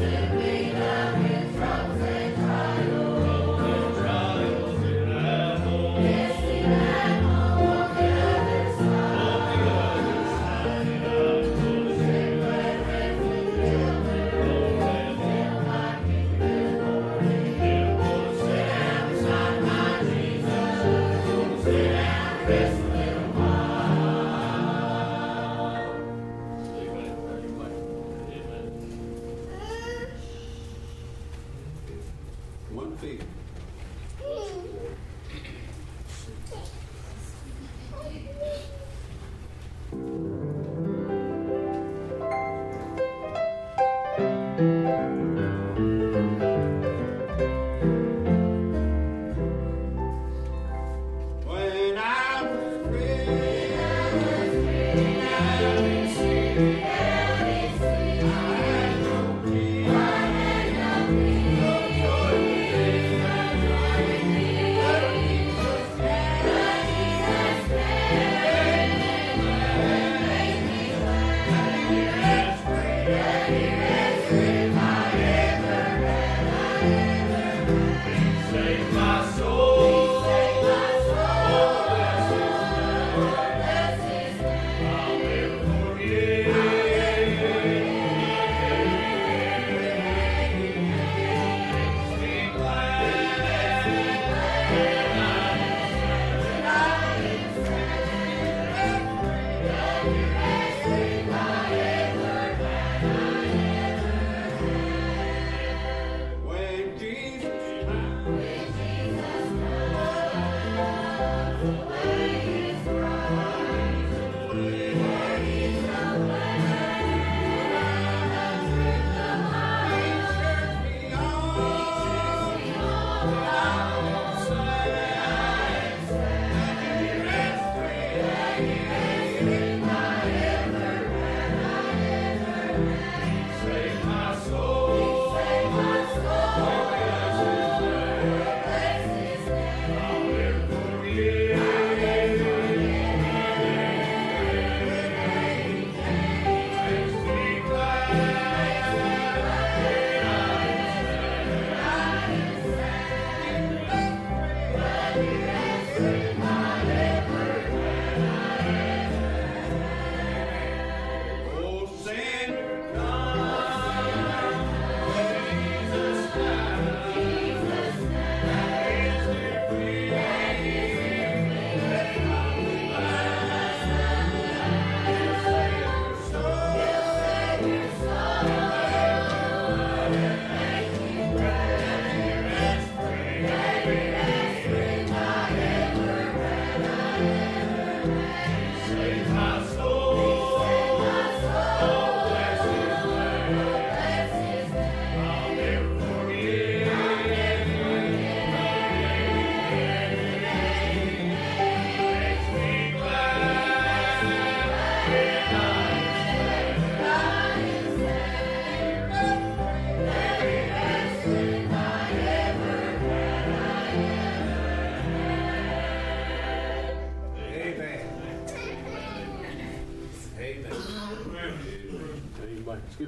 Yeah.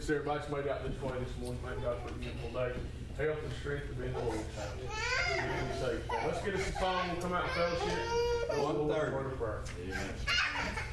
Since everybody's made out this way this morning, thank God for a beautiful day. Health and strength to be in the Lord's. Let's get us a song. We'll come out and fellowship. One third. Amen.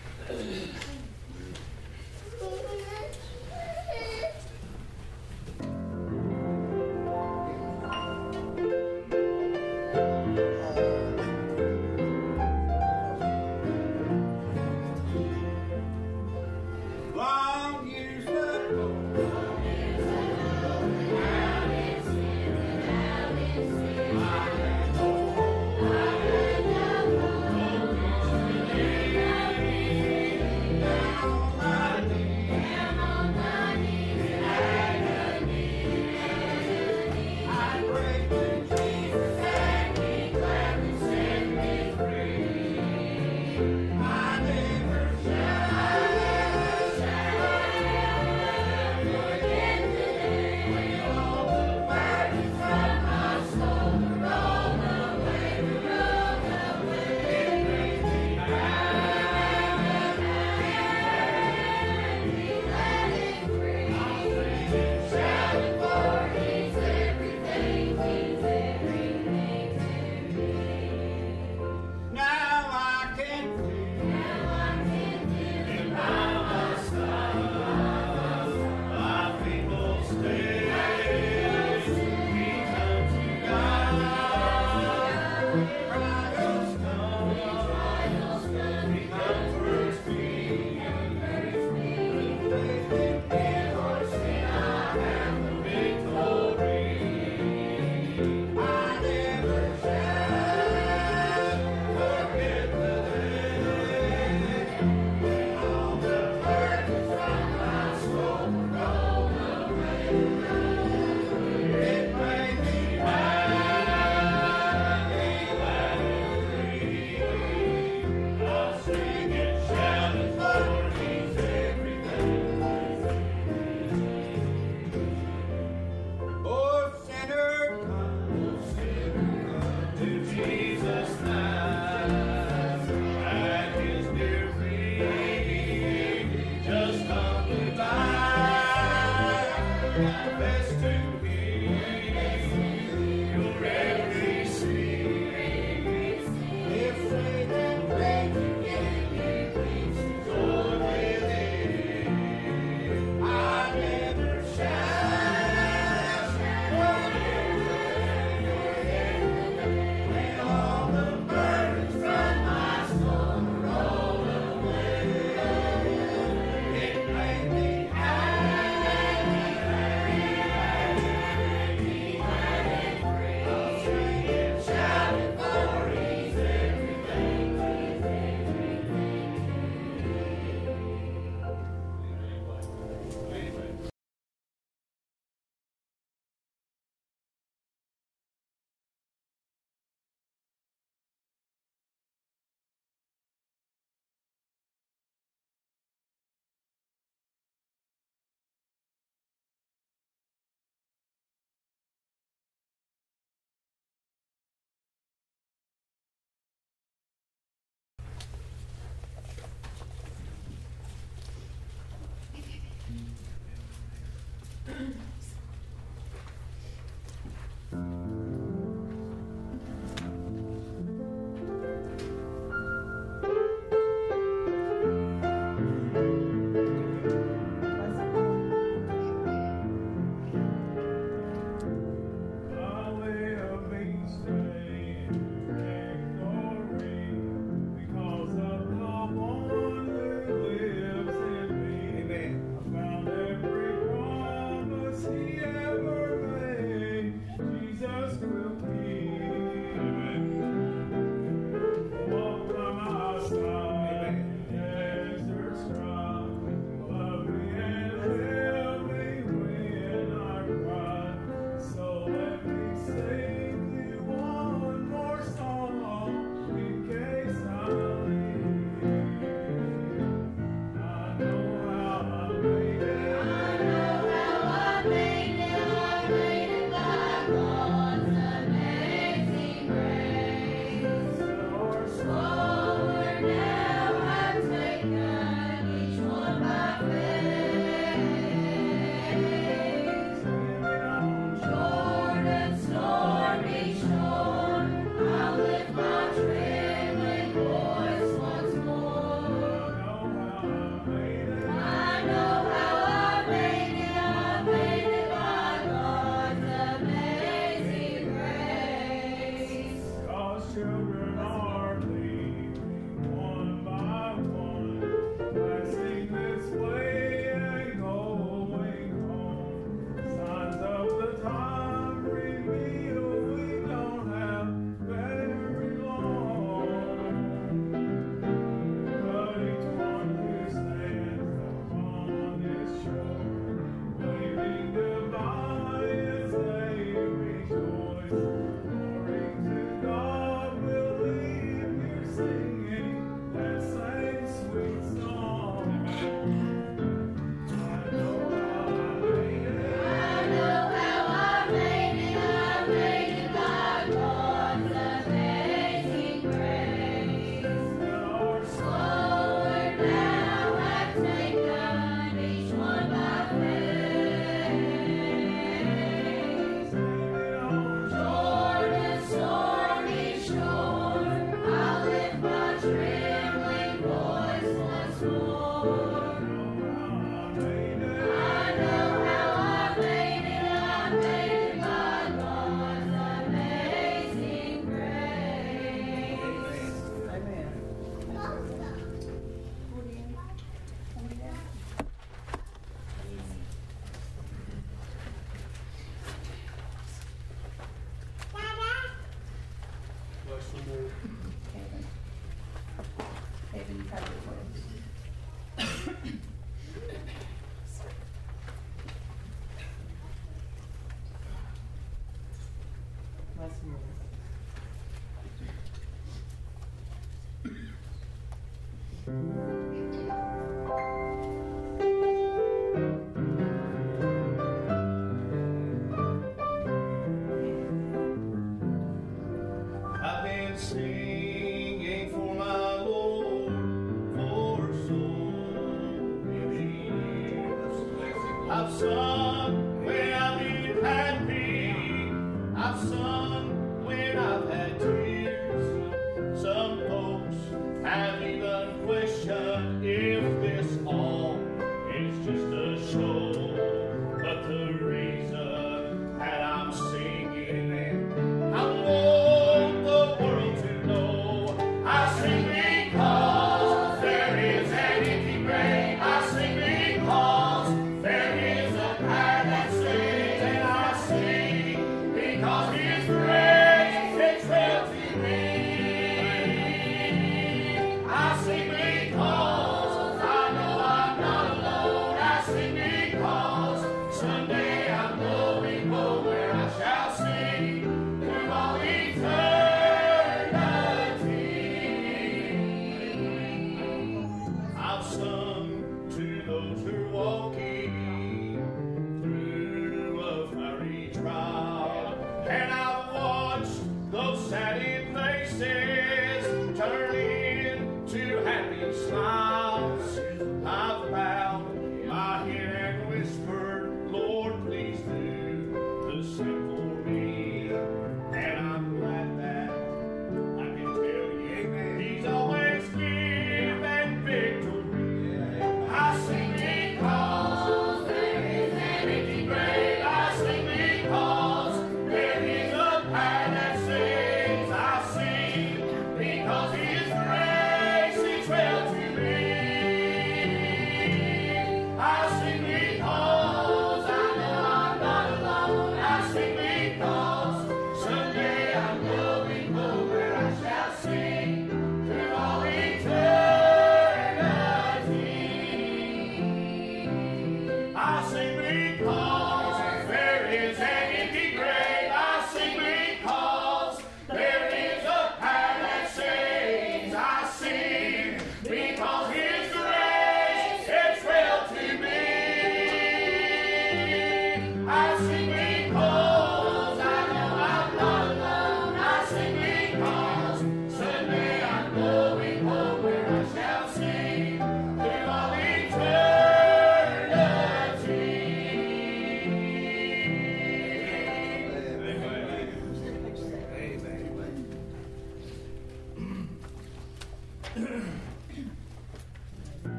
show.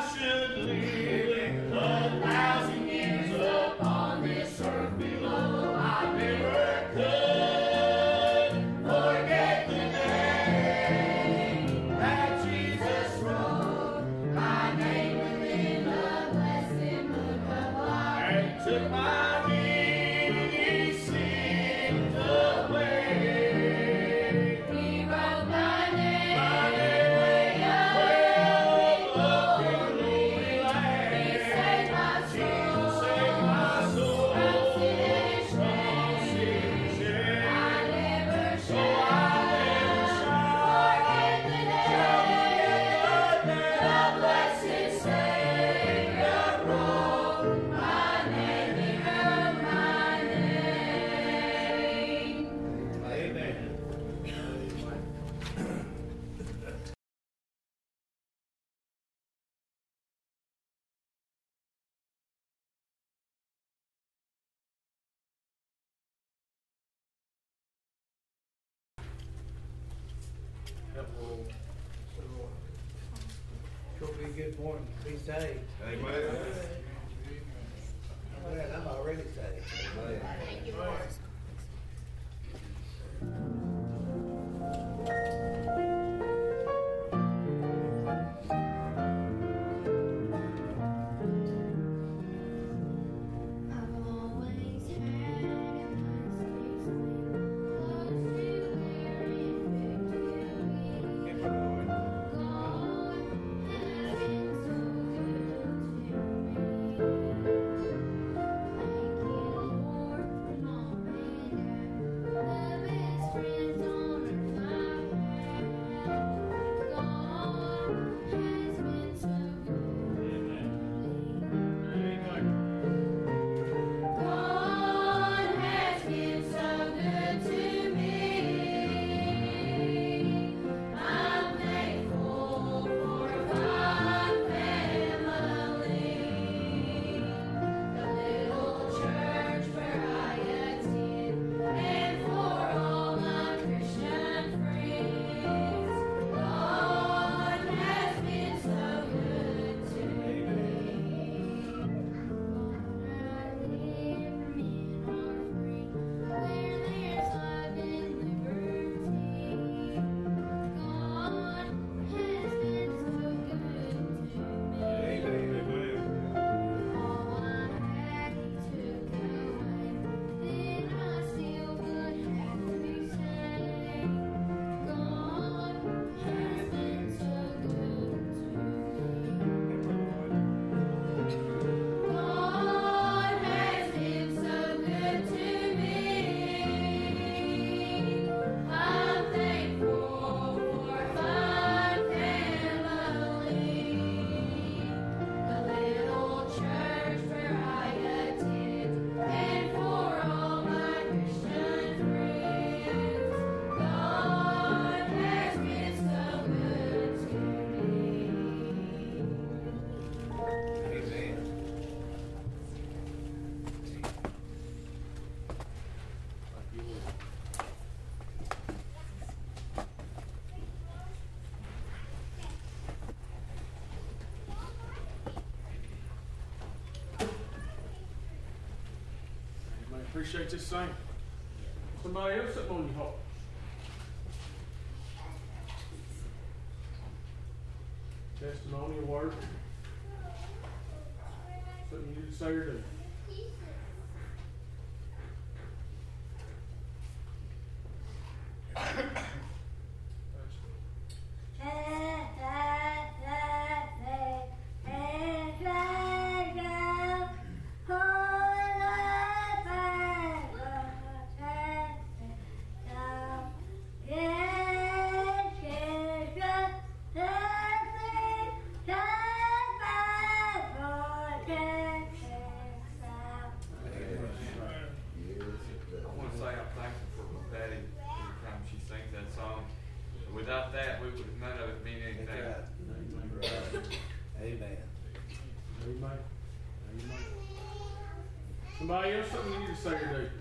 should leave. appreciate his saying. Somebody else sitting on your. Testimony, word. Something you did say or do. Somebody else something you need to say today.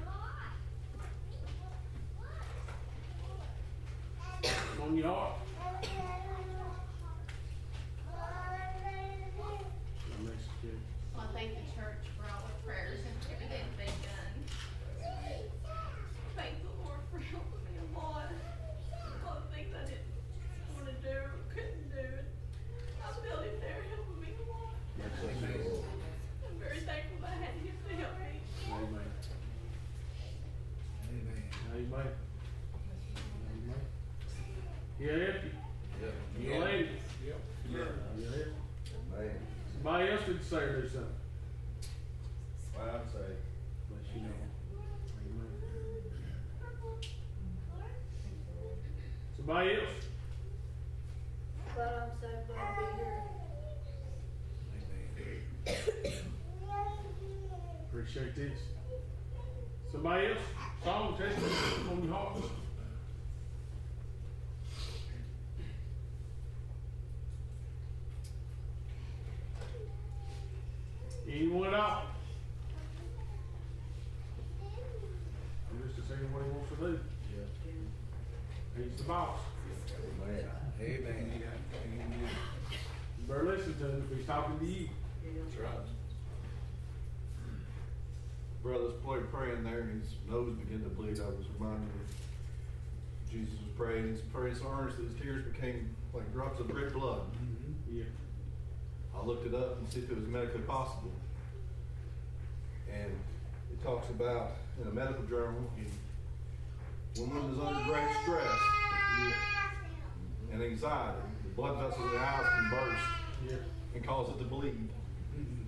Praying there and his nose began to bleed. I was reminded of Jesus was praying, he's praying so earnestly his tears became like drops of red blood. Mm-hmm. Yeah. I looked it up and see if it was medically possible. And it talks about in a medical journal, when one is under great stress and anxiety, the blood vessels in the eyes can burst Yeah. and cause it to bleed. Mm-hmm.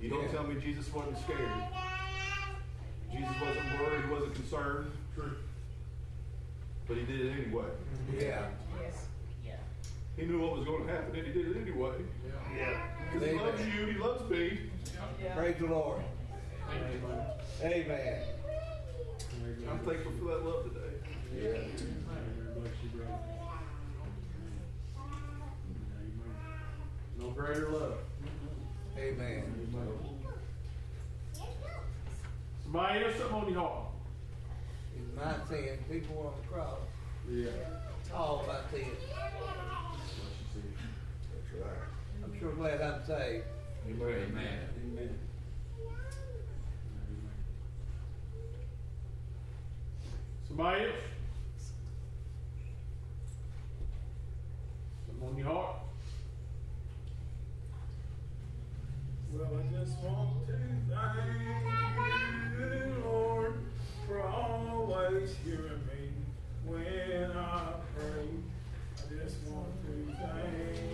You don't Yeah. tell me Jesus wasn't scared. Jesus wasn't worried, he wasn't concerned, True. but he did it anyway. Yeah. Yes. Yeah. He knew what was going to happen and he did it anyway. Yeah. Because he loves you, he loves me. Praise the Lord. Amen. Amen. I'm thankful for that love today. Yeah. Amen. Bless you, brother. Amen. No greater love. Amen. Somebody else something on your heart? In my sin, people on the cross. Yeah. All my sin. That's right. I'm sure glad I'm saved. Amen. Amen. Somebody else? Something on your heart? Well, I just want to thank hearing me when I pray. I just want to thank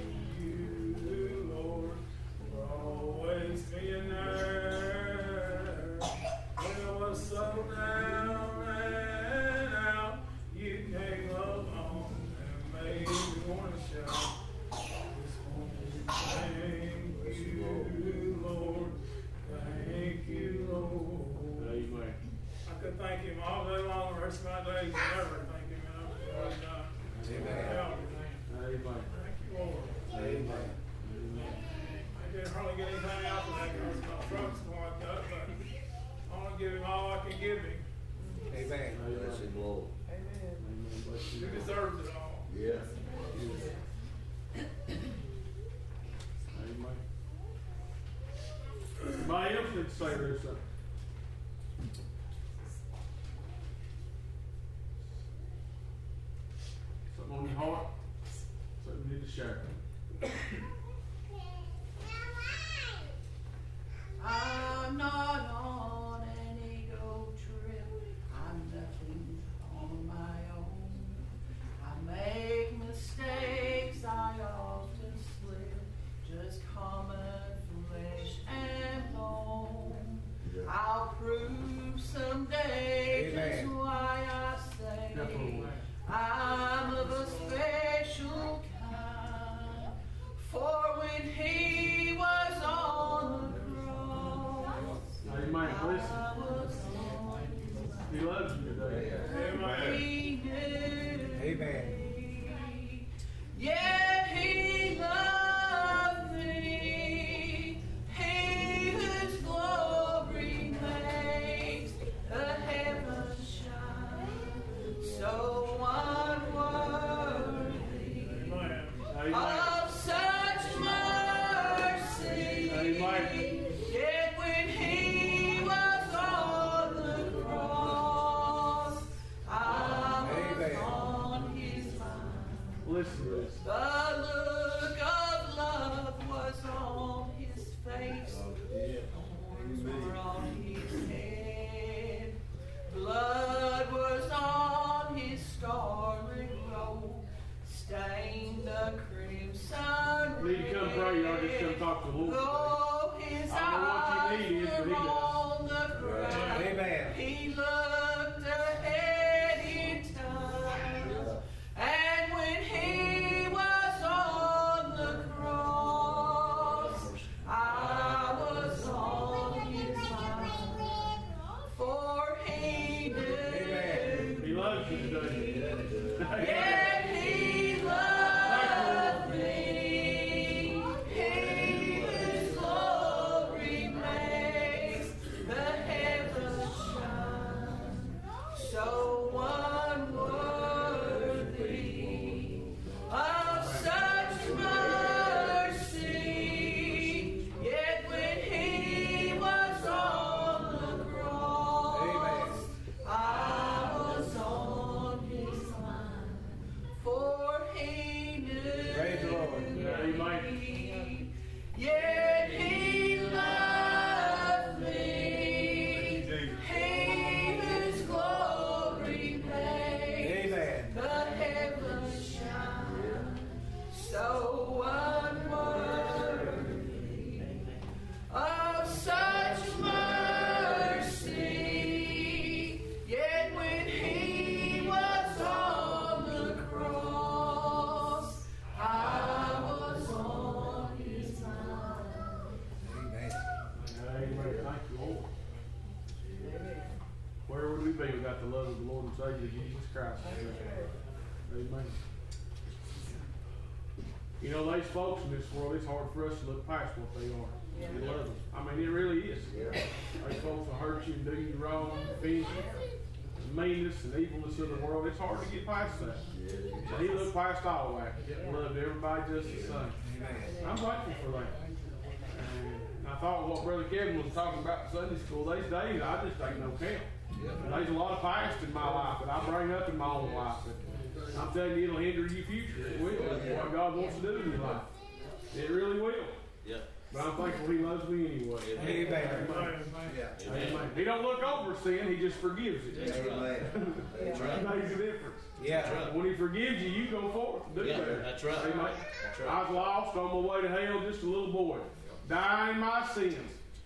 folks in this world, it's hard for us to look past what they are. We love them. I mean, it really is. These folks will hurt you and do you wrong, offend you. The meanness and evilness of the world, it's hard to get past that. So he looked past all that. He loved everybody just the same. I'm thankful for that. And I thought what Brother Kevin was talking about in Sunday school these days, I just ain't no count. There's a lot of past in my life that I bring up in my own life. That I'm telling you, it'll hinder your future. It will. That's what God wants to do in your life. It really will. Yeah. But I'm thankful He loves me anyway. Amen. Amen. Amen. He don't look over sin, He just forgives it. That's right. That's It right. makes a difference. Yeah. When He forgives you, you go forth do Yeah, better. that's right. Amen. That's I was lost on my way to hell, just a little boy, dying my sins.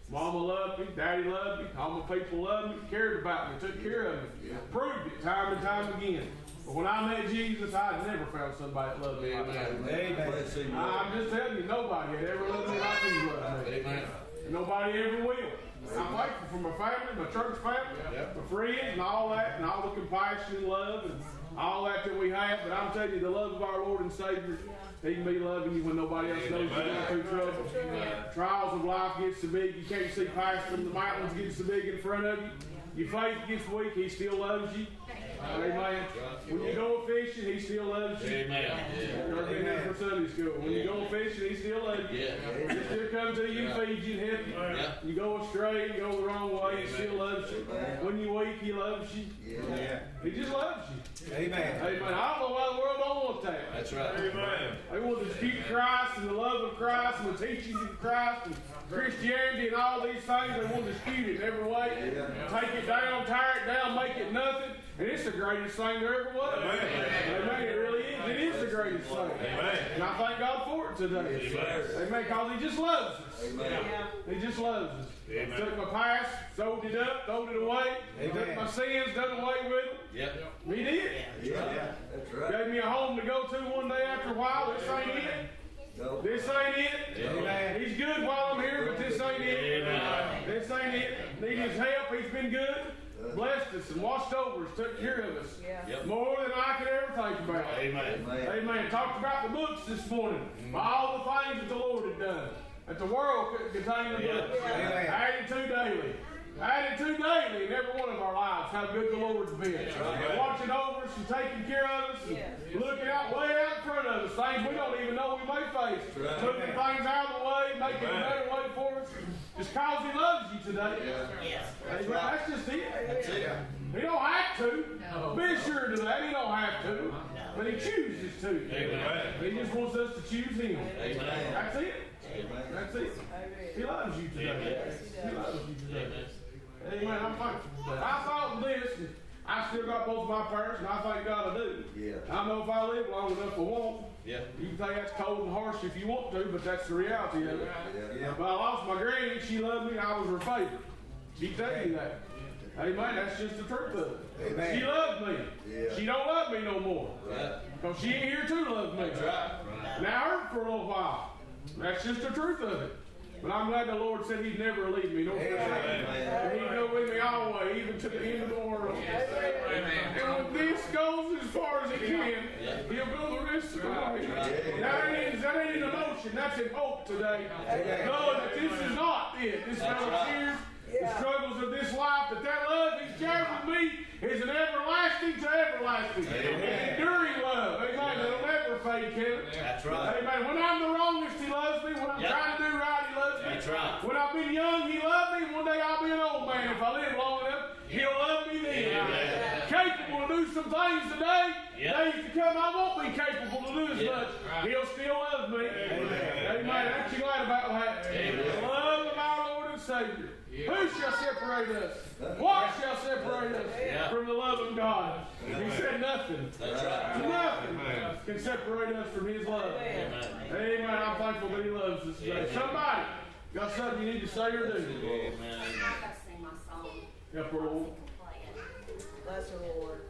Mama loved me, daddy loved me, all my people loved me, cared about me, took care of me, proved it time and time again. But when I met Jesus, I never found somebody that loved me like that. Amen. Bless him, Lord. I'm just telling you, nobody had ever loved me like he loved me. Amen. Nobody ever will. I'm thankful for my family, my church family, my friends, and all that, and all the compassion and love and all that that we have. But I'm telling you, the love of our Lord and Savior, He can be loving you when nobody else knows you're going through trouble. Trials of life gets so big you can't see past them. The mountains get so big in front of you. Your faith gets weak, He still loves you. Amen. When you go fishing, He still loves you. Amen. You're been there for Sunday school. When you go fishing, He still loves you. Yeah. He still comes to you, feeds you, and helps you. Yeah. You go astray, you go the wrong way, He still loves you. When you're weak, He loves you. Yeah. He just loves you. Amen. Amen. I don't know why the world don't want that. That's right. Amen. They want to dispute Christ and the love of Christ and the teachings of Christ and Christianity and all these things. They want to dispute it every way. Take it down, tear it down, make it nothing. And it's the greatest thing there ever was. Amen. It really is. It is the greatest thing. Amen. And I thank God for it today. Amen. Because He just loves us. He just loves us. Amen. Took my past, sold it up, thrown it away. Took my sins, done away with them. Yep. He did. Yeah. That's right. Gave me a home to go to one day after a while. This ain't it. No. This ain't it. Amen. He's good while I'm here, but this ain't it. Amen. This ain't it. Need his help. He's been good. Blessed us and watched over us, took care of us. Yep. More than I could ever think about. Amen. Amen. Amen. Talked about the books this morning. Mm-hmm. All the things that the Lord had done. That the world couldn't contain the Yeah. books. Amen. Added to daily. Added to daily in every one of our lives. How good the Lord's been. right. Watching over us and taking care of us. And looking out way out in front of us. Things we don't even know we may face. right. Putting things out of the way, making a better way for us. Just cause He loves you today. Yes. Amen. That's just it. That's it. He don't have to. Be sure to that. He don't have to. But he chooses to. Amen. He just wants us to choose him. Amen. That's it. Amen. That's it. He loves you today. He loves you today. Amen. I'm thankful for that. I thought this, I still got both of my parents, and I thank God I do. Yeah. I know if I live long enough, I won't. Yeah. You can think that's cold and harsh if you want to, but that's the reality of it. Yeah. yeah. But I lost my granny. She loved me. I was her favorite. She tell you that. Amen. That's just the truth of it. Amen. She loved me. Yeah. She don't love me no more. Yeah. Because she ain't here to love me. That's right. Right. And I hurt for a little while. That's just the truth of it. But I'm glad the Lord said He'd never leave me, nor forsake me. Amen. And He'd go with me all the way, even to the end of the world. And when this goes as far as it can, He'll go the rest of the way. That ain't, that ain't an emotion, that's in hope today. Knowing that this is not it. This fellow's here, the struggles of this life, that that love He's shared with me is an everlasting to everlasting. Amen. Enduring love. Amen. It'll never fade, Kevin. That's right. Amen. When I'm the wrongest, he loves me. When I'm Yep. trying to do right, he loves me. That's right. When I've been young, he loved me. One day I'll be an old man. If I live long enough, he'll love me then. Amen. Capable to do some things today. Yep. Days to come, I won't be capable to do as Yep. much. He'll still love me. Amen. Amen. Aren't you glad about that? Amen. The love of our Lord and Savior. Who shall separate us? What shall separate us Yeah. from the love of God? He said nothing. That's right. Nothing can separate us from His love. Amen. Amen. I'm thankful that He loves us today. Somebody got something you need to say or do. Amen. I gotta sing my song. Help her, Lord. Bless her, Lord.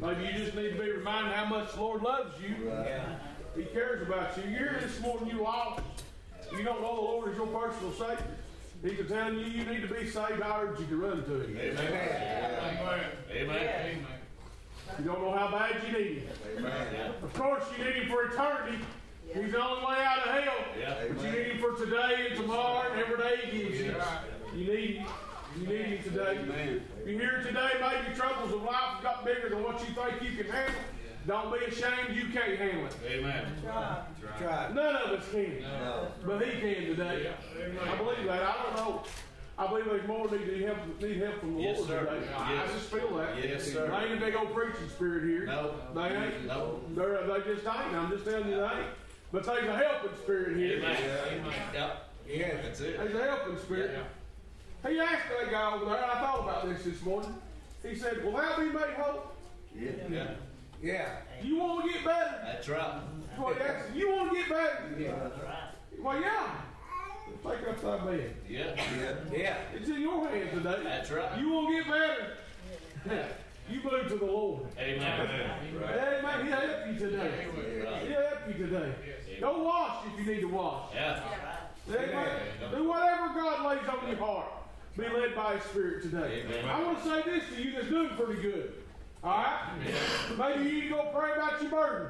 Maybe you just need to be reminded how much the Lord loves you. Yeah. He cares about you. You're here this morning, you lost. You don't know the Lord is your personal Savior. He's telling you you need to be saved. I urge you to run to him. Amen. Amen. You don't know how bad you need him. Of course, you need him for eternity. He's the only way out of hell. Yeah. But you need him for today and tomorrow and every day he gives you. You need him. You need him today. If you're here today, maybe troubles of life have got bigger than what you think you can handle. Don't be ashamed you can't handle it. Amen. Try. Try. None of us can. No. But he can today. I believe that. I don't know. I believe there's more need to help need help from the Yes, Lord sir. today. I, I just feel that. Yes, sir. There ain't a big old preaching spirit here. No. They ain't. No. They're, they just ain't. I'm just telling you they ain't. But there's a helping spirit here. Amen. Yep. Yeah. That's it. There's a helping spirit. He asked that guy over there, I thought about this this morning. He said, Will thou be made whole? Yeah. Yeah. Yeah. You want to get better? That's right. That's what he asked. You want to get better? Yeah. Well, yeah. Take up thy bed. Yeah. Yeah. Yeah. It's in your hands today. That's right. You want to get better? You move to the Lord. Amen. Amen. Amen. He'll help you today. Right. He'll help you today. Go wash if you need to wash. Yeah. Amen. Do whatever God lays on your heart. Be led by His Spirit today. Amen. I want to say this to you that's doing pretty good. All right? Maybe you need to go pray about your burden.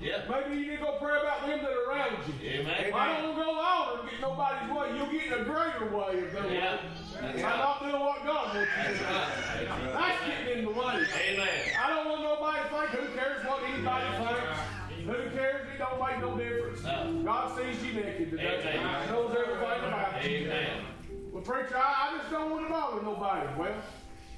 Yeah. Maybe you need to go pray about them that are around you. Amen. I don't go on and get nobody's way. You'll get in a greater way if they're Yeah. way. By not doing what God wants you to do. That's getting in the way. Amen. I don't want nobody to think who cares what anybody thinks. Who cares? Don't make no difference. No. God sees you naked today. Amen. He knows everything about you. Amen. Well, preacher, I, I just don't want to bother nobody. Well,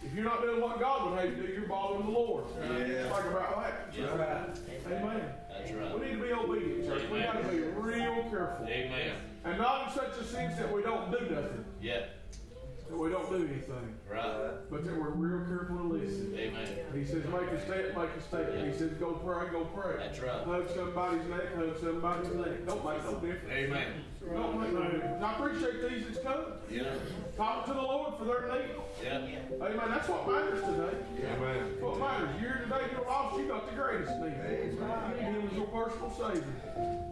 if you're not doing what God would have you do, you're bothering the Lord. Yeah. Think about that. Yeah. Right. Amen. That's right. We need to be obedient, church. We got to be real careful. Amen. And not in such a sense that we don't do nothing, Yeah. That we don't do anything, Right. but that we're real careful to listen. Amen. He says, make a step, make a step. He says, go pray, go pray. That's right. Hug somebody's neck, hug somebody's neck. Don't make no difference. Amen. Don't make no difference. I appreciate these that's come. Yeah. Talk to the Lord for their need. Yeah. Amen. That's what matters today. Amen. That's what matters. You're today, you're lost, you got the greatest need. You need Him as your personal Savior.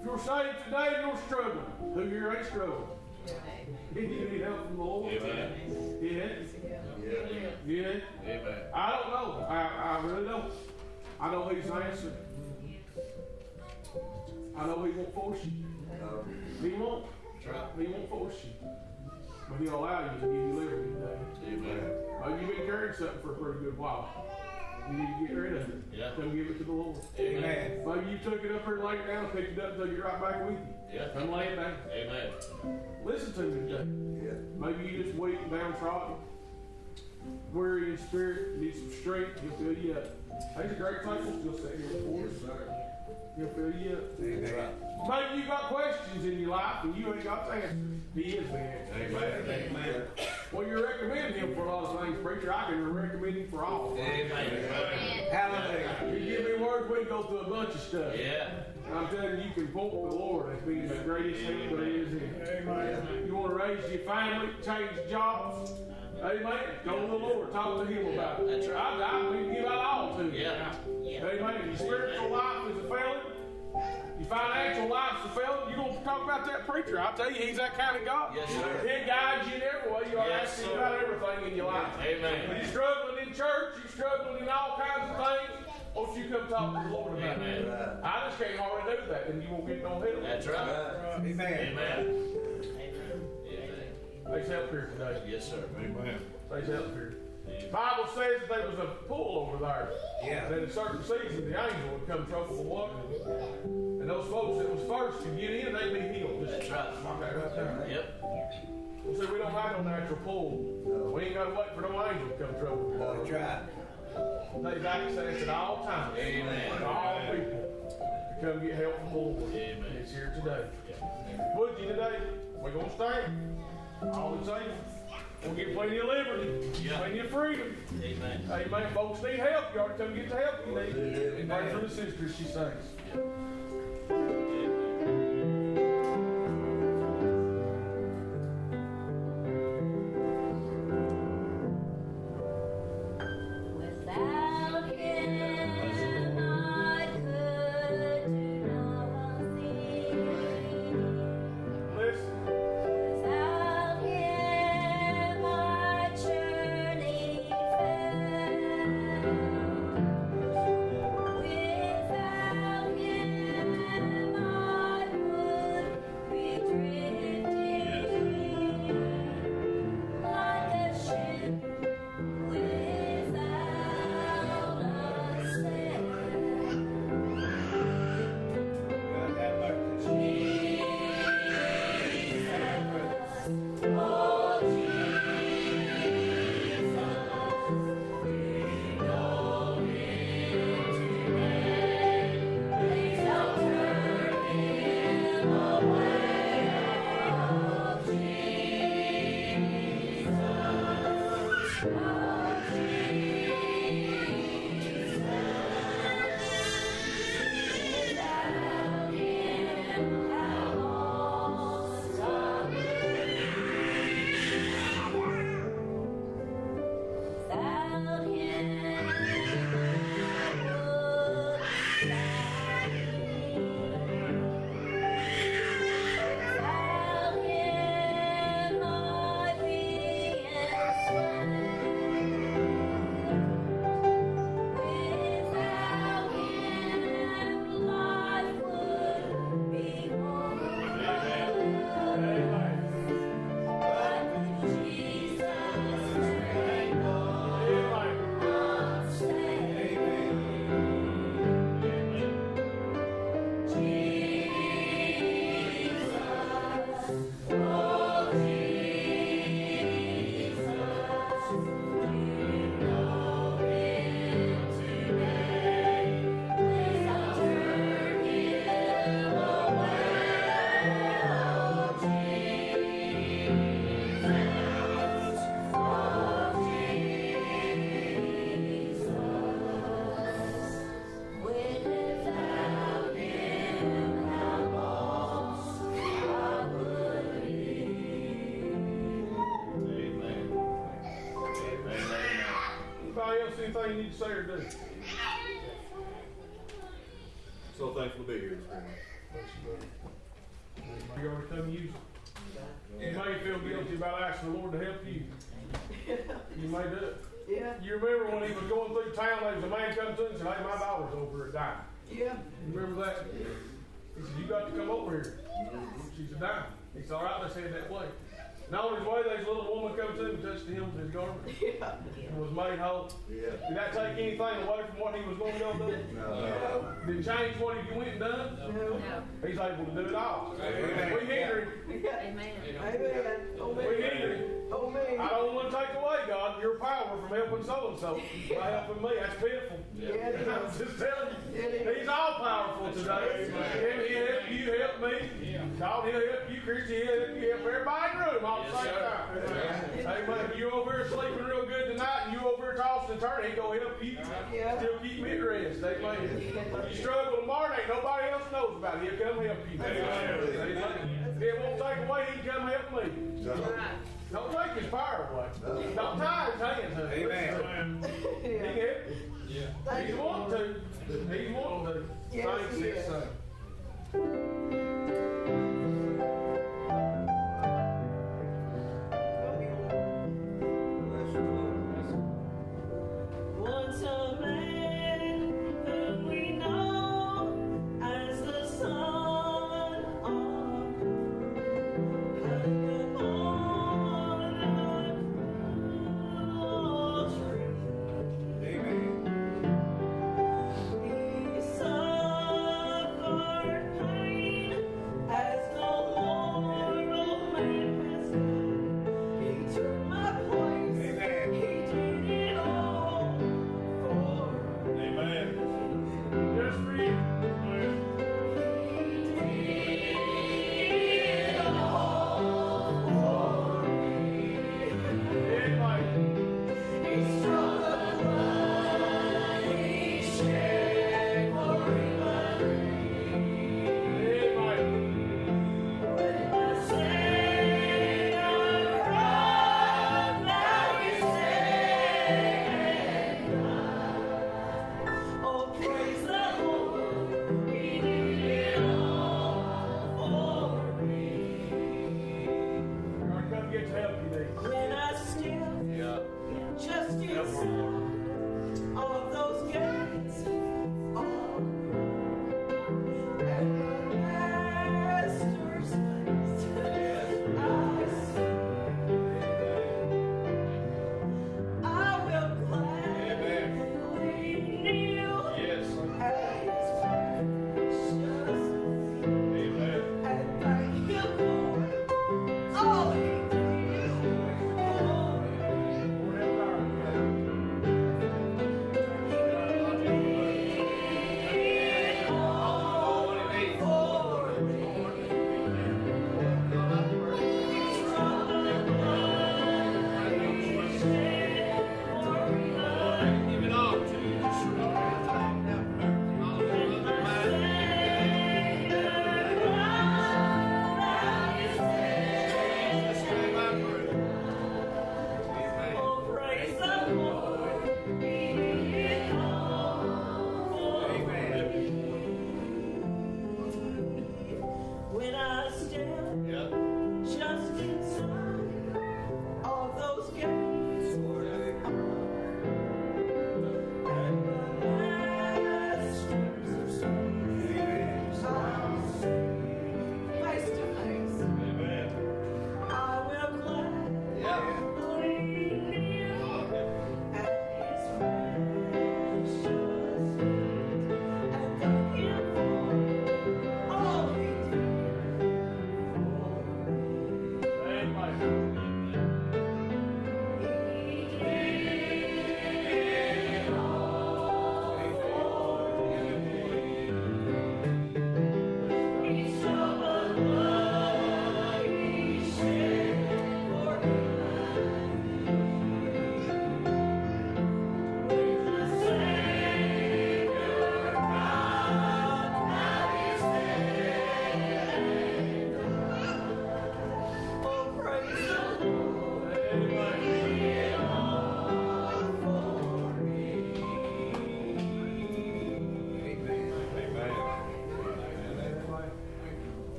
If you're saved today and you're struggling, who here ain't struggling? You need help from the Lord. Amen. Yeah. Yeah. Amen. I don't know. I, I really don't. I know He's answered. I know He won't force you. He won't. He won't force you. But He'll allow you to give you liberty today. Amen. Maybe you've been carrying something for a pretty good while. You need to get rid of it. Yeah. Come give it to the Lord. Amen. Maybe you took it up here laid it down, picked it up, took it right back with you. Yeah. Come lay it down. Amen. Listen to me today. Maybe you just weak and downtrodden, weary in spirit, need some strength, he'll fill you up. There's a great table still sitting here before us. He'll fill you up. Amen. Maybe you got questions in your life and you ain't got the answer. He is the answer. Amen. Well, you recommend him for a lot of things, preacher. I can recommend him for all. Amen. Hallelujah. You give me words, we can go through a bunch of stuff. Yeah. I'm telling you, you can point the Lord as being the greatest thing there is in. Amen. You want to raise your family, change jobs. Amen. Go to the Lord. Talk to Him about it. That's right. I, I, we can give out all to you. Yeah. Amen. Your spiritual life is a failing. Your financial life's a failing. You gonna talk about that preacher? I'll tell you, he's that kind of God. Yes, sir. He guides you in every way. You are Yes, asking sir. about everything in your life. Amen. When you're struggling in church, you're struggling in all kinds of things. Won't you come talk to the Lord about Amen. it? I just can't hardly do that, and you won't get no help. That's right. Amen. Amen. Amen. There's help here today. Yes, sir. Amen. There's help here. Bible says that there was a pool over there. Yeah. That in certain seasons the angel would come trouble the water. And those folks that was first to get in, they'd be healed. Just That's right. mark that right there. Yep. Well, see, we don't have no natural pool. We ain't got to wait for no angel to come trouble the That's water. right. They've access at all times. Amen. All people to come get help from the Lord. Amen. It's here today. Would you today? We're going to stand. All the same. We'll get plenty of liberty, Yeah. plenty of freedom. Amen. Amen. Folks need help. You ought to come get the help you need. Pray for the sister she sings. Without You may do it. Yeah, You remember when he was going through town, there was a man come to him and said, hey, my daughter's over at dying. yeah. You remember that? He said, you got to come over here. She's a dying. He said, all right, let's head that way. Now on his way, there's a little woman come to him and touched him with his garment Yeah. and was made whole. Yeah. Did that take anything away from what he was going to go do? No. Did it change what he went and done? No. He's able to do it all. Amen. We hinder him. Amen. Amen. Oh, We man. hinder him. Oh, I don't want to take away, God, your power from helping so and so by helping me. That's pitiful. Yeah, it I'm just telling you. It is. He's all powerful today. Him, he'll help you, help me. God, he'll help you, Christy, he'll help you, help everybody in the room all at the same time. Amen. If you over here sleeping real good tonight and you over here tossing and turning, he gonna help you. Yeah. Still keep me at rest. Amen. If you struggle tomorrow, ain't nobody else knows about it. He'll come help you. Amen. If it won't take away, he can come help me. Right. Don't take his power away. Don't tie his hands. honey. Amen. He can Yeah. help you. Thank He's you. wanting to. He's wanting to. Yes, Thanks, he it's is. so.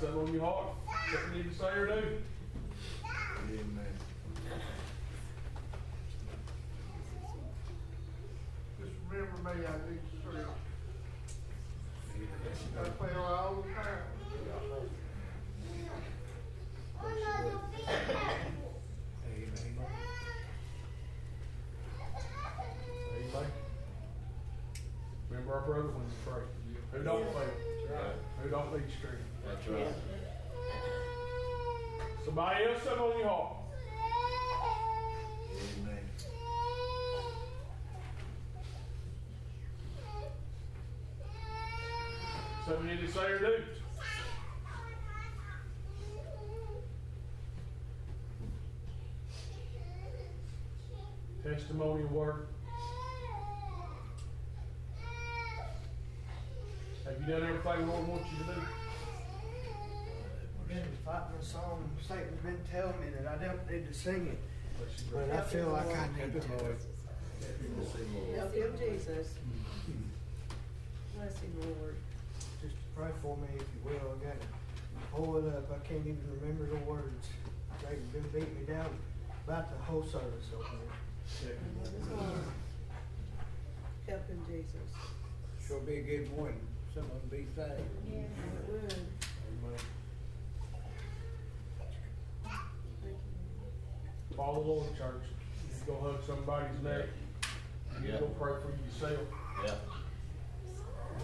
Something on your heart, something you need to say or do? Just remember me, I need strength. I fail all the time. Amen. Remember our brother when you pray. Who don't fail? Who don't need strength? That's right. Somebody else something on heart. Something you need to say or do. Testimony work. Have you done everything the Lord wants you to do? Been fighting a song, Satan's been telling me that I don't need to sing it, but I feel like I need to. Help him, Jesus. Bless him, Lord. Just pray for me if you will, I gotta pull it up, I can't even remember the words. They've been beating me down about the whole service over there. Bless his heart. Help him, Jesus. Sure be a good morning, someone be saved. Yeah, it would. Thank Follow the Lord, church. You go hug somebody's neck. You Yeah. go pray for yourself. Yeah.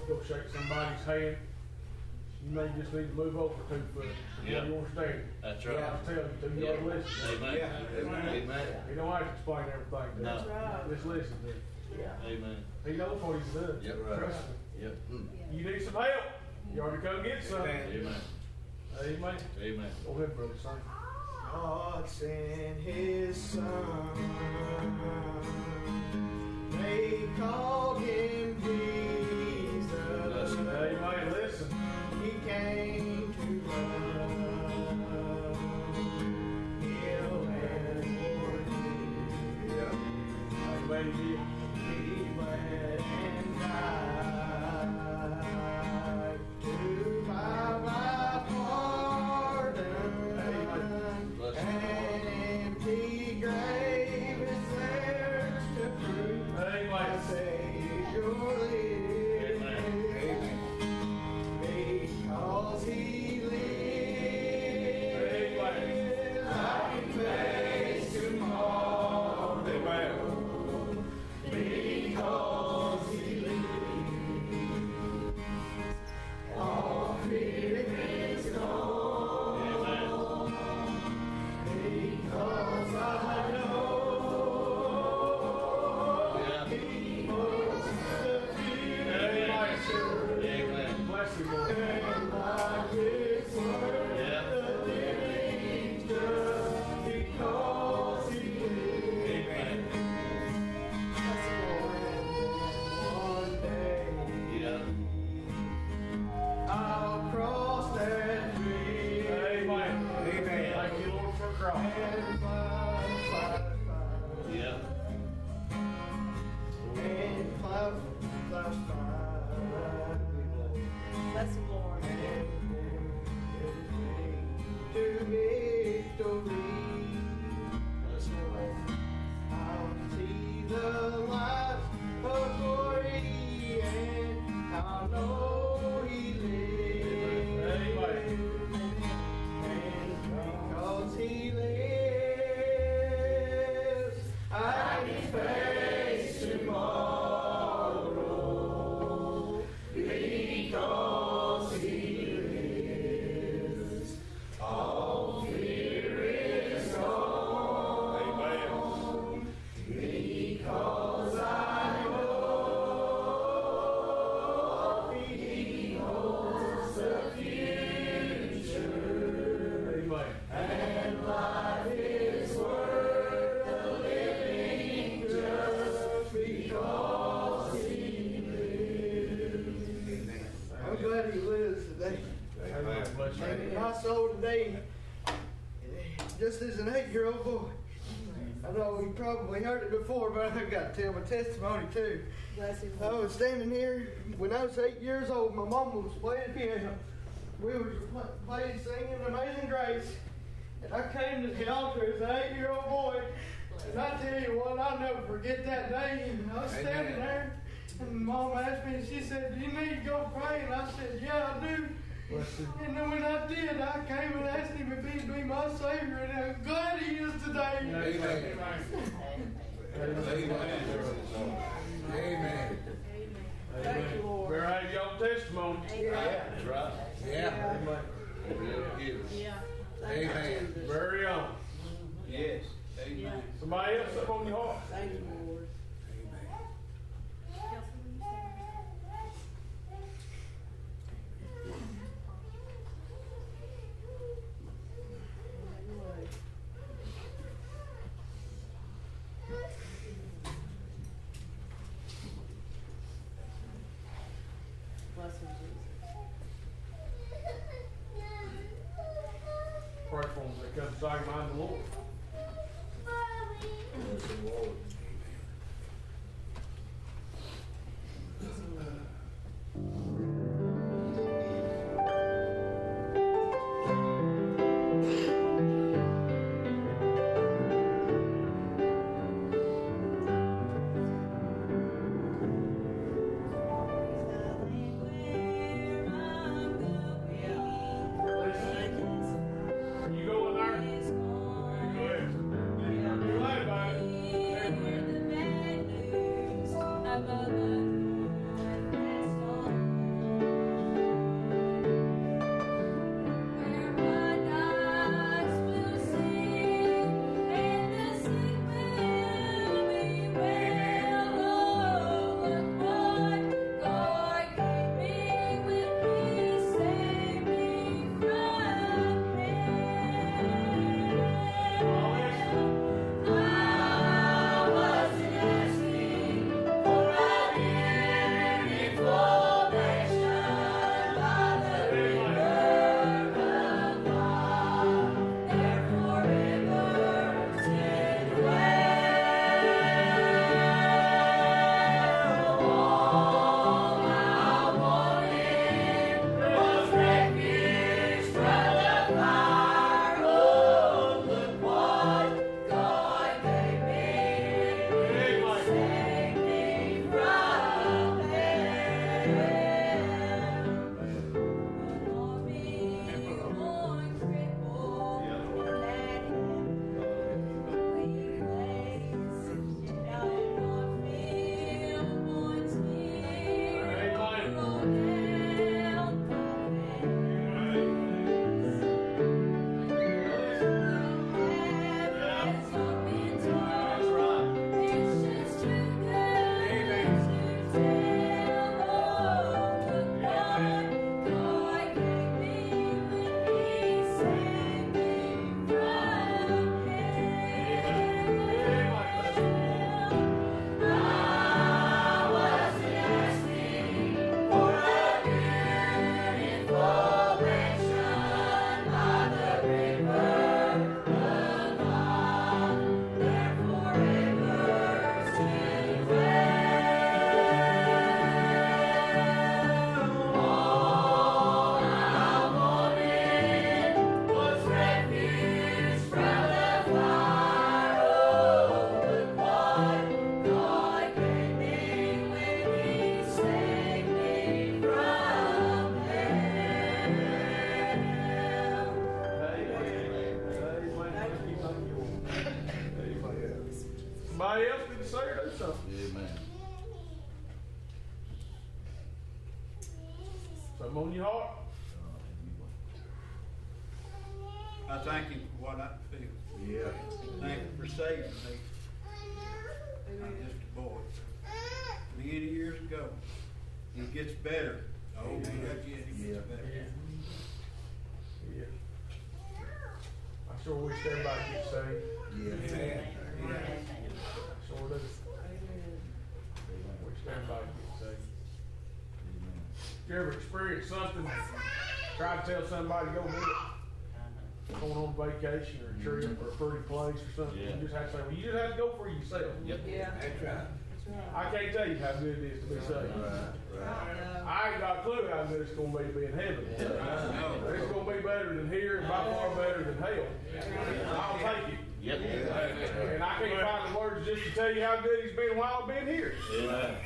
Go shake somebody's hand. You may just need to move over two foot. Yeah. You understand? That's right. I right. was telling you, do two yard listen. Amen. Amen. You don't have to explain everything to No. him. That's right. Just listen to him. Yeah. Amen. He knows what he's doing. Yep, right. Trust Yep. Mm. You need some help. You already come get some. Amen. Amen. Amen. Go ahead, brother, son. God sent his son. They called him probably heard it before, but I've got to tell my testimony too. Bless him, I was standing here when I was eight years old. My mom was playing piano. we were pl- playing, singing Amazing Grace, and I came to the altar as an eight-year-old boy, and I tell you what, I'll never forget that day. And I was standing Amen. there, and Mom asked me, and she said, "Do you need to go pray?" And I said, "Yeah, I do." And then when I did, I came and asked him if he'd be my savior, and I'm glad he is today. Amen. Amen. Thank you, Lord. Your testimony. That's right. Yeah. Amen. Yeah. Amen. Very own. Yes. Yeah. Somebody else up on your heart. Thank you, Lord. Somebody else need to say or do something. Amen. Something on your heart. I thank him for what I feel. Yeah. Thank him for saving me. I'm just a boy. Many years ago. It gets better. Oh, yeah, yeah, it Yeah. gets better. Yeah. I sure wish everybody could say. Yeah. Sure do. Wish everybody could say. You ever experience something, try to tell somebody go do? Going on vacation or a trip or a pretty place or something, you just have to say, well, you just have to go for yourself. Yep. Yeah. That's right. I can't tell you how good it is to be saved. I ain't got a clue how good it's gonna be to be in heaven. But It's gonna be better than here and by far better than hell. I'll take it. Yep. And I can't find the words just to tell you how good he's been while I've been here. Amen.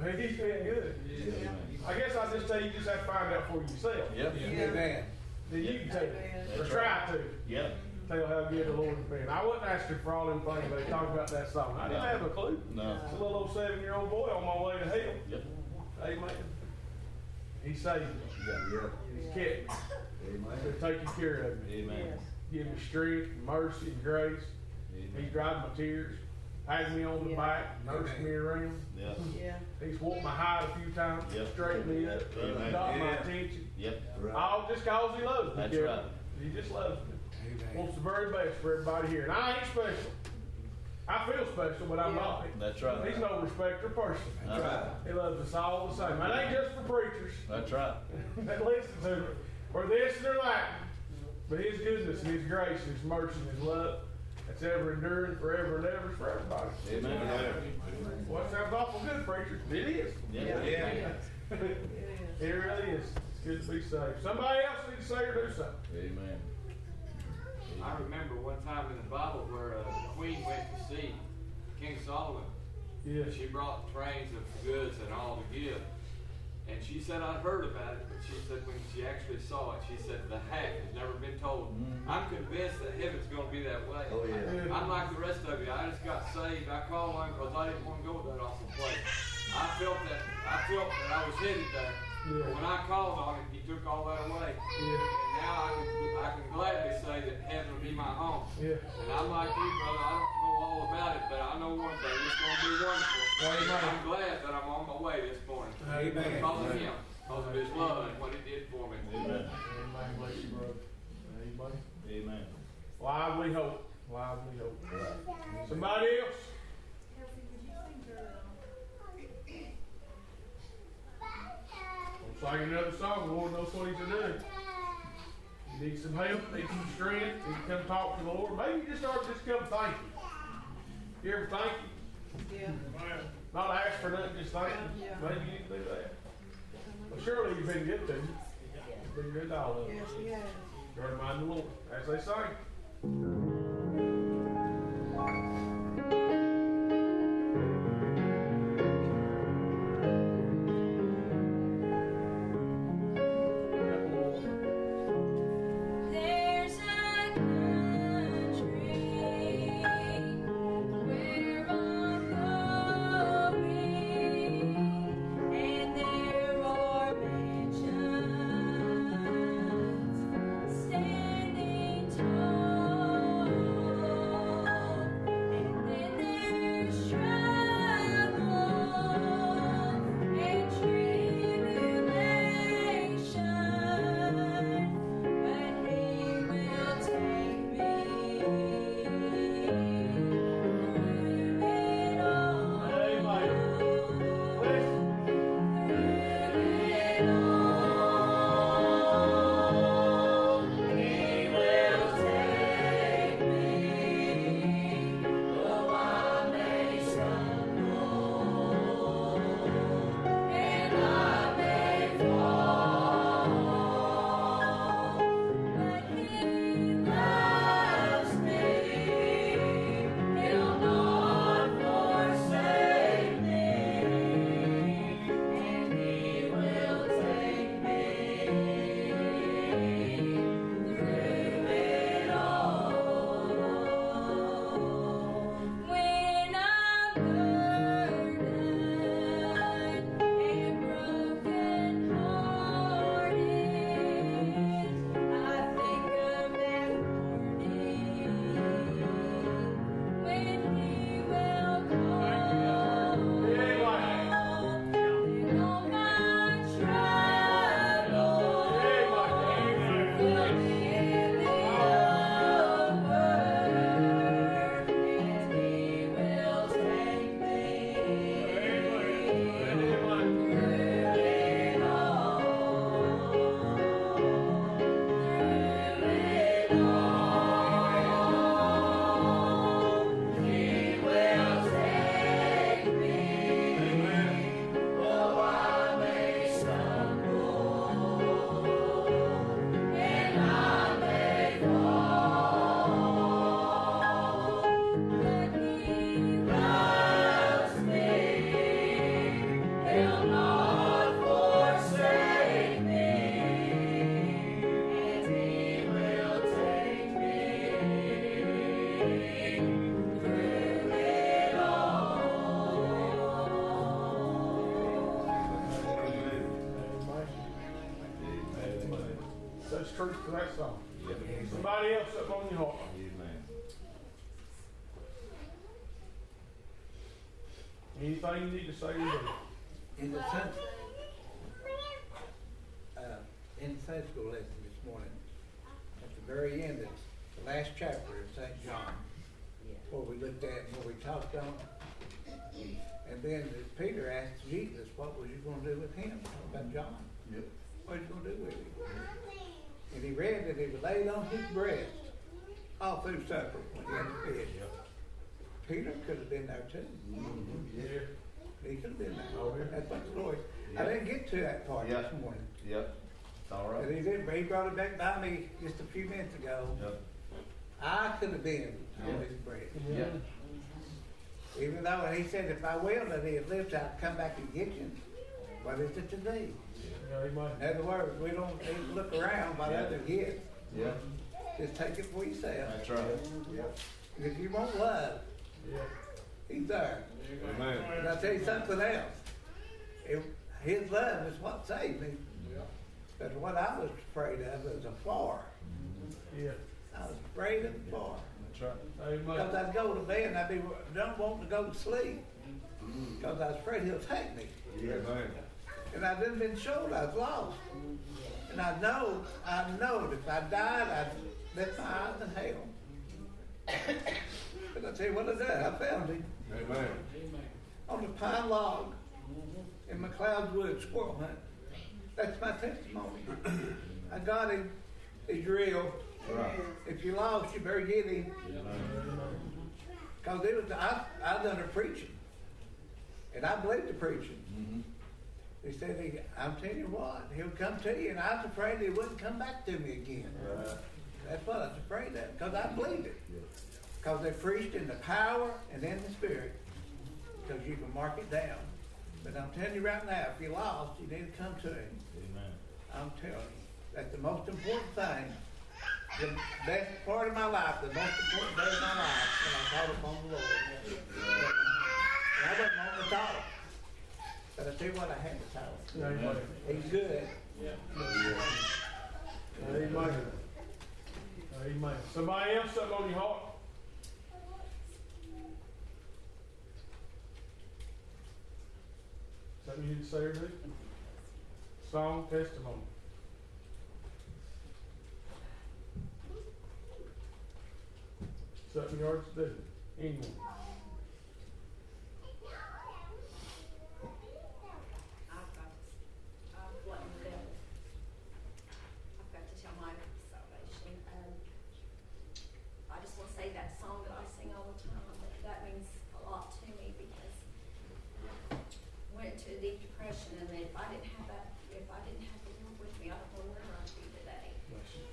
Man, he's been good. I guess I'll just tell you, you just have to find out for yourself. Yep. Amen. Then you can tell it, or That's try to. Yep. Tell how good the Lord has been. I wasn't asking for all them things but they talk about that song. I didn't No. have a clue. No. It's a little old seven-year-old boy on my way to hell. Yep. Amen. He saved me. He's kept me. He's taking care of me. Amen. Give me strength, mercy, and grace. He's dried my tears, had me on the Yeah. back, nursed me around. Yep. Yeah. He's walked my hide a few times, Yep. straightened me up, Amen. got my Yeah. attention. Yep. All just cause he loves me. That's Kevin. right. He just loves me. Wants the very best for everybody here. And I ain't special. I feel special, but I'm Yeah. not. That's right. He's no respecter person. That's right. He loves us all the same. It ain't just for preachers That's right. that listen to him, or this and or that. But his goodness and his grace, and his mercy and his love, that's ever enduring forever and ever for everybody. Amen. Well, that sounds awful good, preacher. It is. Yeah. Yeah. it really is. It's good to be saved. Somebody else needs to say or do something. Amen. I remember one time in the Bible where uh, the queen went to see King Solomon. Yes. She brought trains of goods and all to give. And she said, I'd heard about it, but she said when she actually saw it, she said, the hack has never been told. Mm-hmm. I'm convinced that heaven's going to be that way. Oh, yeah. Mm-hmm. I'm like the rest of you. I just got saved. I called on because I didn't want to go to that awful place. I felt that I felt that I was headed there. Yeah. But when I called on him, he took all that away. Yeah. And now I can, I can gladly say that heaven will be my home. Yeah. And I'm like you, brother. I don't know all about it, but I know one thing. It's going to be wonderful. Amen. I'm glad that I'm on my way this morning. Amen. Because of him. Because of his love and what he did for me. Amen. Amen. Bless you, brother. Amen. Amen. Lively hope. Lively hope. Somebody else? We'll sing another song. The Lord knows what He's doing. You need some help, need some strength, need to come talk to the Lord. Maybe you just start just come thank you. Ever thank you? Yeah. Not ask for nothing, just thank you. Yeah. Maybe you to do that. Well, surely you've been good to you. You've been good to all of us. Yes, he has. Gotta mind the Lord, as they say. Anything you need to say today? In the Sun, uh, in the Sunday school lesson this morning, at the very end, it's the last chapter of St. John, what we looked at, and where we talked on. And then Peter asked Jesus, what was you gonna do with him? Talking about John. Yep. What are you gonna do with him? And he read that he was laid on his breast all through supper when he had the fish. Peter could have been there too. Yeah. He could have been Oh, yeah. there. That's what the Lord, I didn't get to that part Yeah. this morning. Yep. It's all But he did, he brought it back by me just a few minutes ago. Yep. I could have been Yeah. on his breast. Yep. Even though he said if I will, that he had lived, I'd come back and get you. What is it today? Yeah, amen. In other words, we don't need to look around by Yeah. others get. Yep. Just take it for yourself. That's right. Yep. If you want love, Yeah. He's there. Amen. And I'll tell you something else. It, his love is what saved me. But what I was afraid of was a far. Yeah. I was afraid of the far. That's right. Because Amen. I'd go to bed and I'd be, don't want to go to sleep. Mm-hmm. Because I was afraid he'll take me. Amen. And I didn't been sure I was lost. And I know, I know if I died, I'd lift my eyes in hell. but I tell you what I did, I found him Amen. on the pine log in McLeod's Woods squirrel hunt. That's my testimony. I got him. He's real. Right. If you lost, you better get him. Cause it was, I, I done the preaching. And I believed the preaching. Mm-hmm. He said, he, I'm telling you what, he'll come to you, and I was afraid he wouldn't come back to me again. Right. That's what I was afraid of, because I believed it. Because they preached in the power and in the spirit, because you can mark it down. But I'm telling you right now, if you're lost, you need to come to him. Amen. I'm telling you, that's the most important thing. The best part of my life, the most important day of my life, when I called upon the Lord. And I wasn't on the talk. But I tell you what, I had the talk. Amen. He's good. Amen. Amen. Somebody else something on your heart? To say? Song, testimony. Something you already do. Anyone? I've got, I've let them go. I've got to tell my salvation. Um, I just want to say that song that I sing all the time, that, that means a lot to me because I went into a deep depression and if I didn't have that, if I didn't have the Lord with me, I don't know where I'd be today. Bless you.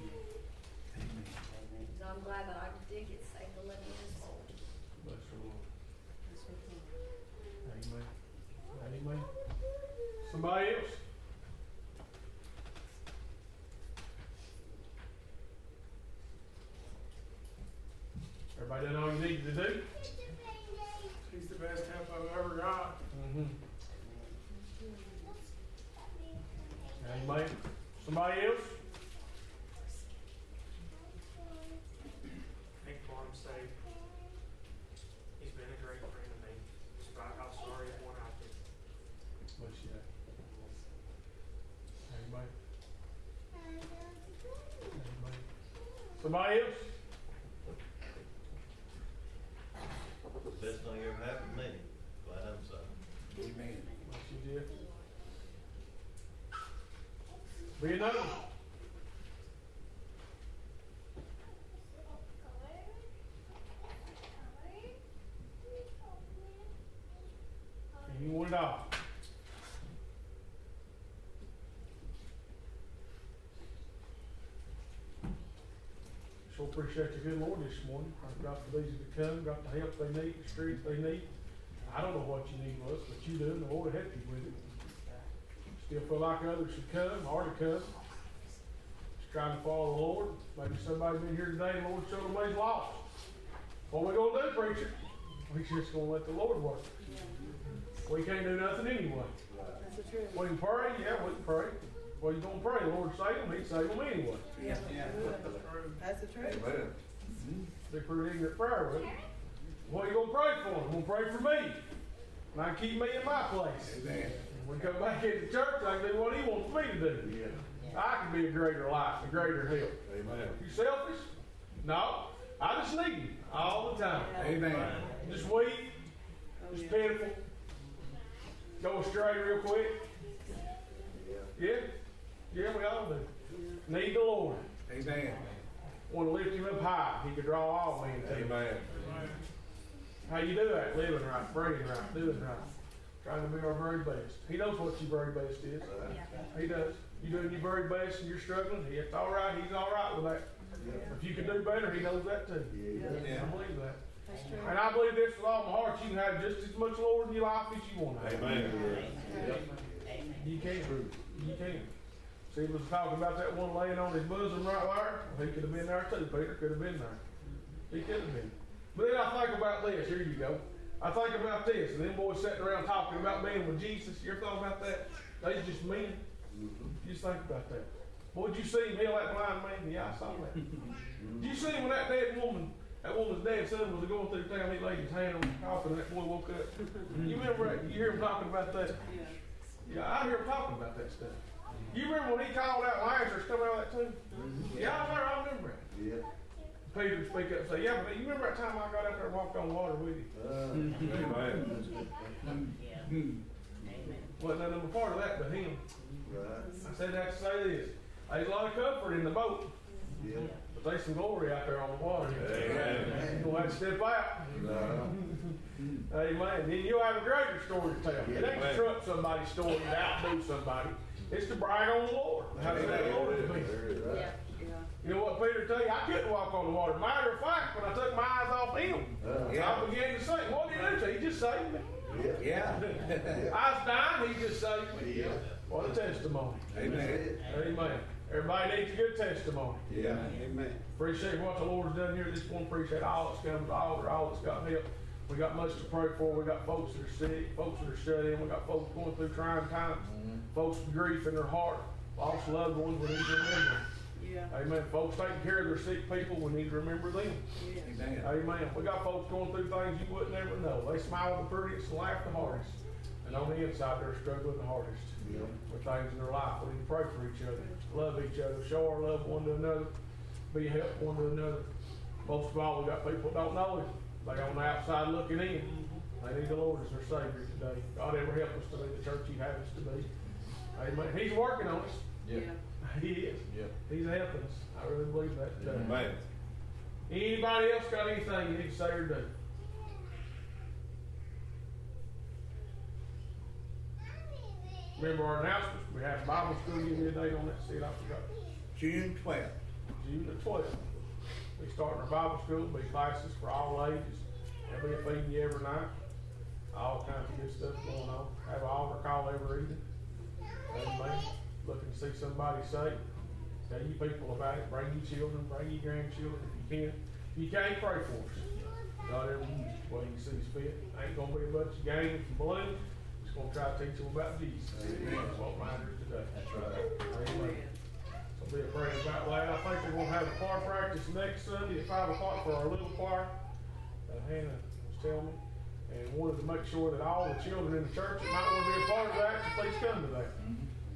And I'm glad that I did get saved and live in this world. Bless the Lord. Amen. Amen. Somebody else? Everybody done all you needed to do? He's the best help I've ever got. Mm-hmm. Amen. Somebody else? Nick Barnes saved. He's been a great friend to me, despite how sorry and worn out I've been. Bless you. Amen. Amen. Somebody else? Best thing ever happened to me. Glad I'm so. Amen. Bless you, dear. Be another. Anyone at all? Sure appreciate the good Lord this morning. I've got the these to come, got the help they need, the strength they need. I don't know what you need, Russ, but you do, and the Lord will help you with it. Still feel like others should come, already come. Just trying to follow the Lord. Maybe somebody's been here today, the Lord showed them they's lost. What we gonna do, preacher? We just gonna let the Lord work. We can't do nothing anyway. That's the truth. We can pray, yeah, we can pray. Well, you gonna pray, the Lord save them, he'd save them anyway. Yeah. Yeah. That's the truth. Amen. They're pretty ignorant prayer with it. What you gonna pray for? I'm gonna pray for me. And I keep me in my place. Amen. When we come back into church, I can do what he wants me to do. Yeah. I can be a greater light, a greater help. Amen. You selfish? No. I just need him all the time. Amen. Just weak, Oh, just yeah. pitiful. Go astray real quick. Yeah? Yeah, we all do. Need the Lord. Amen. Want to lift him up high. He could draw all men to him. Amen. How you do that? Living right, praying right, doing right. Trying to be our very best. He knows what your very best is. He does. You doing your very best and you're struggling, he- it's all right. He's all right with that. If you can do better, he knows that too. Yeah. I believe that. That's true. And I believe this with all my heart. You can have just as much Lord in your life as you want to have. Amen. You can. You can. See, he was talking about that one laying on his bosom right there. Well, he could have been there too. Peter could have been there. He could have been. But then I think about this. Here you go. I think about this. And them boys sitting around talking about being with Jesus. You ever thought about that? They just men. You just think about that. Boy, did you see him heal that blind man? Yeah, I saw that. Did you see when that dead woman, that woman's dead son was going through the town, he laid his hand on the coffin and that boy woke up? You remember that? You hear him talking about that? Yeah. Yeah, I hear him talking about that stuff. You remember when he called out Lazarus coming out of that tomb? Mm-hmm. Yeah, I remember, I remember it. Yeah. Peter would speak up and say, yeah, but you remember that time I got out there and walked on water with you? Uh, amen. Wasn't none of them a part of that but him. Right. I said that to say this. There's a lot of comfort in the boat, Yeah. but there's some glory out there on the water. Amen. You're gonna have to step out. No. Amen. Then you'll have a greater story to tell. It ain't to trump somebody's story to outdo somebody. It's to brag on the Lord. How that Lord to me? There it is. Yeah. Right. You know what Peter tell you? I couldn't walk on the water. Matter of fact, when I took my eyes off him, Uh, I began to sink. What did he do? to you? He just saved me. Yeah. Yeah. I was dying, he just saved me. Yeah. What a testimony. Amen. Amen. Everybody needs a good testimony. Yeah. Amen. Appreciate what the Lord's done here. Just want to appreciate all that's come to the altar, all that's got help. We got much to pray for. We got folks that are sick, folks that are shut in. We got folks going through trying times, folks with grief in their heart, lost loved ones. We need to remember. Them. Yeah. Amen. Folks taking care of their sick people. We need to remember them. Yeah. Amen. Amen. We got folks going through things you wouldn't ever know. They smile the prettiest and laugh the hardest. And on the inside, they're struggling the hardest Yeah. with things in their life. We need to pray for each other, love each other, show our love one to another, be a help one to another. Most of all, we got people that don't know Him. They on the outside looking in. Mm-hmm. They need the Lord as their Savior today. God ever help us to be the church He has us to be. Amen. He's working on us. Yeah. He is. Yeah. He's helping us. I really believe that today. Amen. Anybody else got anything you need to say or do? Remember our announcements, we have Bible school, give me a date on that, see it, I forgot. June twelfth. June the twelfth. We start our Bible school, be classes for all ages, there'll be a feeding you every night, all kinds of good stuff going on. Have an altar call every evening. Amen. Looking to see somebody saved. Tell you people about it, bring your children, bring your grandchildren if you can. If you can't, pray for us. God ever use us, what he sees fit. Ain't gonna be a bunch of games and balloons, just gonna try to teach them about Jesus. That's what matters today. That's right. Amen. So be a praying about that. I think we're gonna have a choir practice next Sunday at five o'clock for our little choir. Uh, Hannah was telling me, and wanted to make sure that all the children in the church that might wanna be a part of that, to please come to that.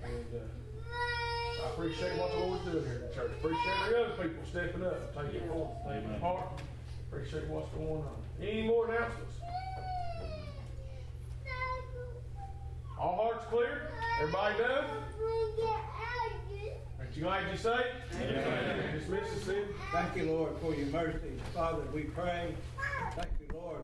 And, uh, I appreciate what the Lord's doing here in the church. Appreciate the other people stepping up, and taking it forward, taking it part. Appreciate what's going on. Any more announcements? All hearts clear? Everybody done? Aren't you glad you saved? Dismiss the city. Thank you, Lord, for your mercy. Father, we pray. Thank you, Lord.